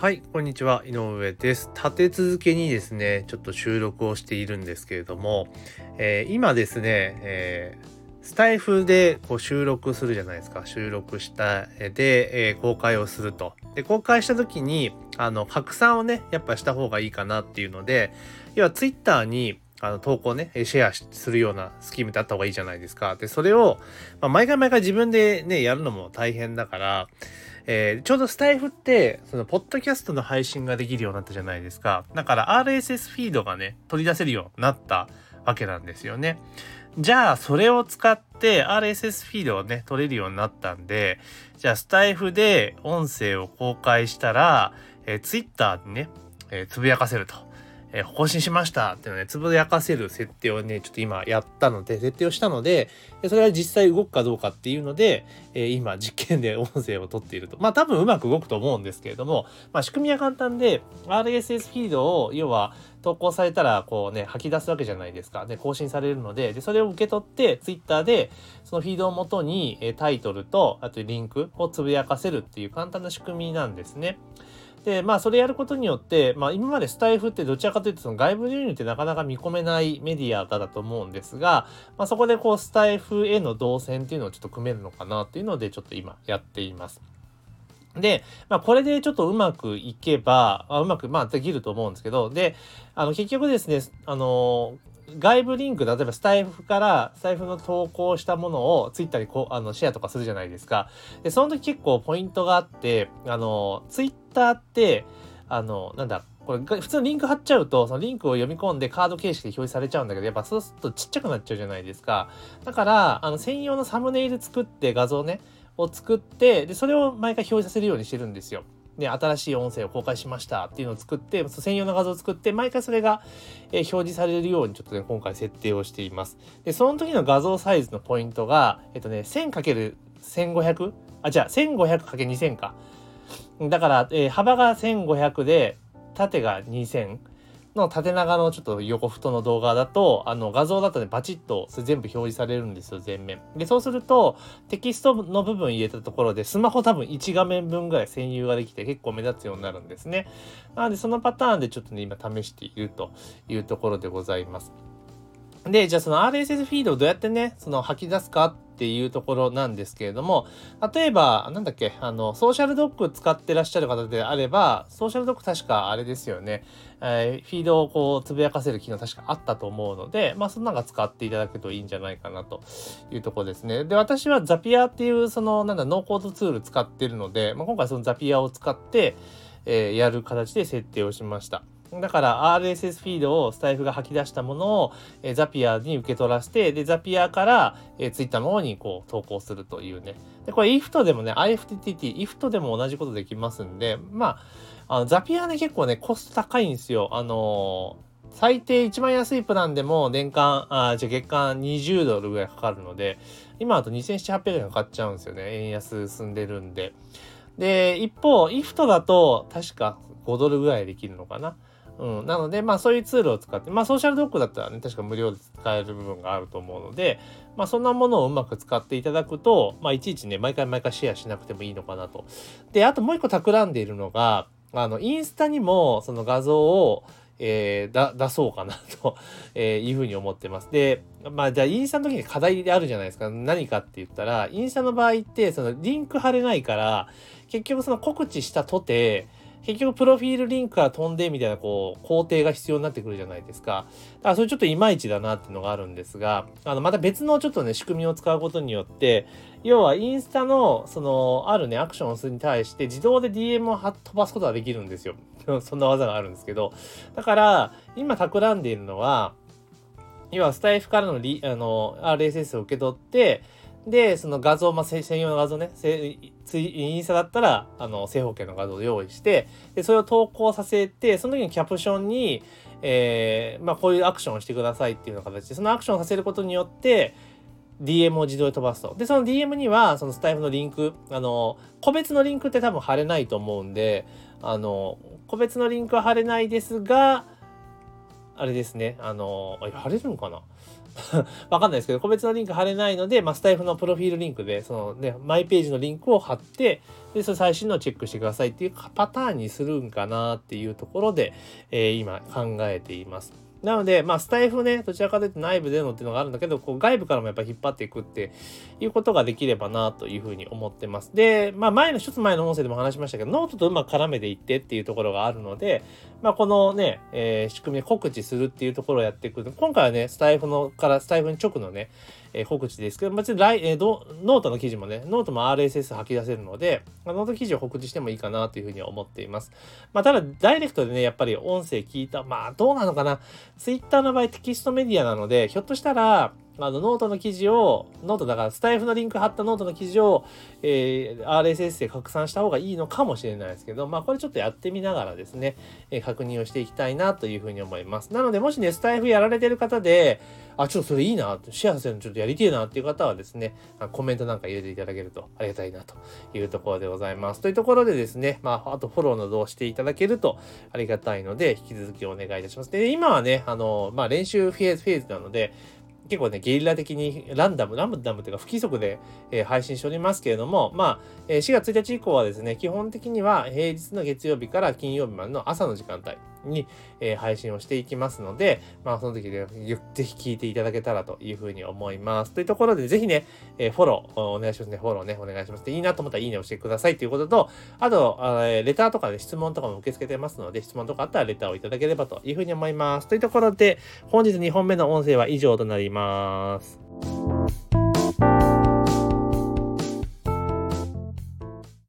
はい、こんにちは、井上です。立て続けにですね、ちょっと収録をしているんですけれども、えー、今ですね、えー、スタイフでこう収録するじゃないですか。収録したで、えー、公開をすると。で、公開した時に、あの、拡散をね、やっぱした方がいいかなっていうので、要は Twitter にあの投稿ね、シェアするようなスキームってあった方がいいじゃないですか。で、それを、まあ、毎回毎回自分でね、やるのも大変だから、えー、ちょうどスタイフって、その、ポッドキャストの配信ができるようになったじゃないですか。だから RSS フィードがね、取り出せるようになったわけなんですよね。じゃあ、それを使って RSS フィードをね、取れるようになったんで、じゃあ、スタイフで音声を公開したら、えー、Twitter にね、えー、つぶやかせると。えー、更新しましたっていうのね、つぶやかせる設定をね、ちょっと今やったので、設定をしたので、それは実際動くかどうかっていうので、えー、今実験で音声を取っていると。まあ多分うまく動くと思うんですけれども、まあ仕組みは簡単で、RSS フィードを、要は投稿されたら、こうね、吐き出すわけじゃないですか。で、更新されるので、で、それを受け取って、Twitter で、そのフィードをもとに、えタイトルと、あとリンクをつぶやかせるっていう簡単な仕組みなんですね。で、まあ、それやることによって、まあ、今までスタイフってどちらかというと、その外部流入ってなかなか見込めないメディアだと思うんですが、まあ、そこでこう、スタイフへの動線っていうのをちょっと組めるのかなっていうので、ちょっと今やっています。で、まあ、これでちょっとうまくいけば、うまく、まあ、できると思うんですけど、で、あの、結局ですね、あの外部リンク、例えばスタイフから、スタイフの投稿したものをツイッターにこう、あの、シェアとかするじゃないですか。で、その時結構ポイントがあって、あの、ツイッターって、あの、なんだ、これ、普通のリンク貼っちゃうと、そのリンクを読み込んでカード形式で表示されちゃうんだけど、やっぱそうするとちっちゃくなっちゃうじゃないですか。だから、あの、専用のサムネイル作って画像ね、を作って、で、それを毎回表示させるようにしてるんですよ。で、新しい音声を公開しましたっていうのを作って、専用の画像を作って、毎回それが、え表示されるようにちょっとね、今回設定をしています。で、その時の画像サイズのポイントが、えっとね、1000×1500? あ、じゃあ 1500×2000 か。だから、えー、幅が1500で、縦が2000。の縦長のちょっと横太の動画だと、あの画像だとね、バチッと全部表示されるんですよ、全面。で、そうすると、テキストの部分入れたところで、スマホ多分1画面分ぐらい占有ができて結構目立つようになるんですね。なので、そのパターンでちょっとね、今試しているというところでございます。で、じゃあその RSS フィードをどうやってね、その吐き出すかってていうところなんですけれども、例えば、なんだっけ、あの、ソーシャルドック使ってらっしゃる方であれば、ソーシャルドック確かあれですよね、えー、フィードをこう、つぶやかせる機能確かあったと思うので、まあ、そんなのが使っていただけるといいんじゃないかなというところですね。で、私はザピアっていう、その、なんだ、ノーコードツール使ってるので、まあ、今回そのザピアを使って、えー、やる形で設定をしました。だから RSS フィードをスタイフが吐き出したものを、えザピアに受け取らせて、で、ザピアから、え Twitter の方にこう投稿するというね。で、これ IFT でもね、IFTTT、IFT でも同じことできますんで、まあ、あのザピアね、結構ね、コスト高いんですよ。あのー、最低一番安いプランでも年間、あじゃ月間20ドルぐらいかかるので、今だと2700円かかっちゃうんですよね。円安進んでるんで。で、一方、IFT だと確か5ドルぐらいできるのかな？うん、なので、まあそういうツールを使って、まあソーシャルドックだったらね、確か無料で使える部分があると思うので、まあそんなものをうまく使っていただくと、まあいちいちね、毎回毎回シェアしなくてもいいのかなと。で、あともう一個企んでいるのが、あの、インスタにもその画像を、えー、出そうかなと、えいうふうに思ってます。で、まあじゃあインスタの時に課題であるじゃないですか。何かって言ったら、インスタの場合って、そのリンク貼れないから、結局その告知したとて、結局プロフィールリンクから飛んでみたいなこう工程が必要になってくるじゃないですか。だからそれちょっといまいちだなっていうのがあるんですが、あのまた別のちょっとね仕組みを使うことによって、要はインスタのそのあるねアクションをするに対して自動で DM を飛ばすことができるんですよ。そんな技があるんですけど。だから今企んでいるのは、要はスタイフからのリあの RSS を受け取って、で、その画像、まあ、専用の画像ね、インスタだったら、あの、正方形の画像を用意して、で、それを投稿させて、その時にキャプションに、えー、まあ、こういうアクションをしてくださいっていうような形で、そのアクションをさせることによって、DM を自動で飛ばすと。で、その DM には、そのスタイフのリンク、あの、個別のリンクって多分貼れないと思うんで、あの、個別のリンクは貼れないですが、あれですね、あの、あ貼れるのかな？わかんないですけど、個別のリンク貼れないので、まあ、スタイフのプロフィールリンクで、そのね、マイページのリンクを貼って、で、その最新のをチェックしてくださいっていうパターンにするんかなっていうところで、えー、今考えています。なので、まあ、スタイフね、どちらかというと内部でのっていうのがあるんだけど、こう外部からもやっぱ引っ張っていくっていうことができればなというふうに思ってます。で、まあ、前の一つ前の音声でも話しましたけど、ノートとうまく絡めていってっていうところがあるので、まあ、このね、えー、仕組みで告知するっていうところをやっていく。今回はね、スタエフのから、スタエフに直のね、えー、告知ですけど、別に来、えー、ノートの記事もね、ノートも RSS 吐き出せるので、まあ、ノート記事を告知してもいいかなというふうに思っています。まあ、ただ、ダイレクトでね、やっぱり音声聞いた、まあ、どうなのかな。Twitter の場合テキストメディアなので、ひょっとしたら、あのノートの記事を、ノートだからスタエフのリンク貼ったノートの記事を、えー、RSS で拡散した方がいいのかもしれないですけど、まあこれちょっとやってみながらですね、えー、確認をしていきたいなというふうに思います。なのでもしね、スタエフやられてる方で、あ、ちょっとそれいいな、シェアさせるのちょっとやりてえなっていう方はですね、コメントなんか入れていただけるとありがたいなというところでございます。というところでですね、まああとフォローなどをしていただけるとありがたいので、引き続きお願いいたします。で、今はね、あの、まあ練習フェーズなので、結構ね、ゲリラ的にランダム、ランダムというか不規則で、えー、配信しておりますけれども、まあ、えー、4月1日以降はですね、基本的には平日の月曜日から金曜日までの朝の時間帯、に、えー、配信をしていきますので、まあその時で、ぜひ聞いていただけたらというふうに思います。というところで、ぜひね、えー、フォローお願いしますね。フォローね、お願いします。で、いいなと思ったらいいねをしてくださいということと、あと、えレターとかで質問とかも受け付けてますので、質問とかあったらレターをいただければというふうに思います。というところで、本日2本目の音声は以上となります。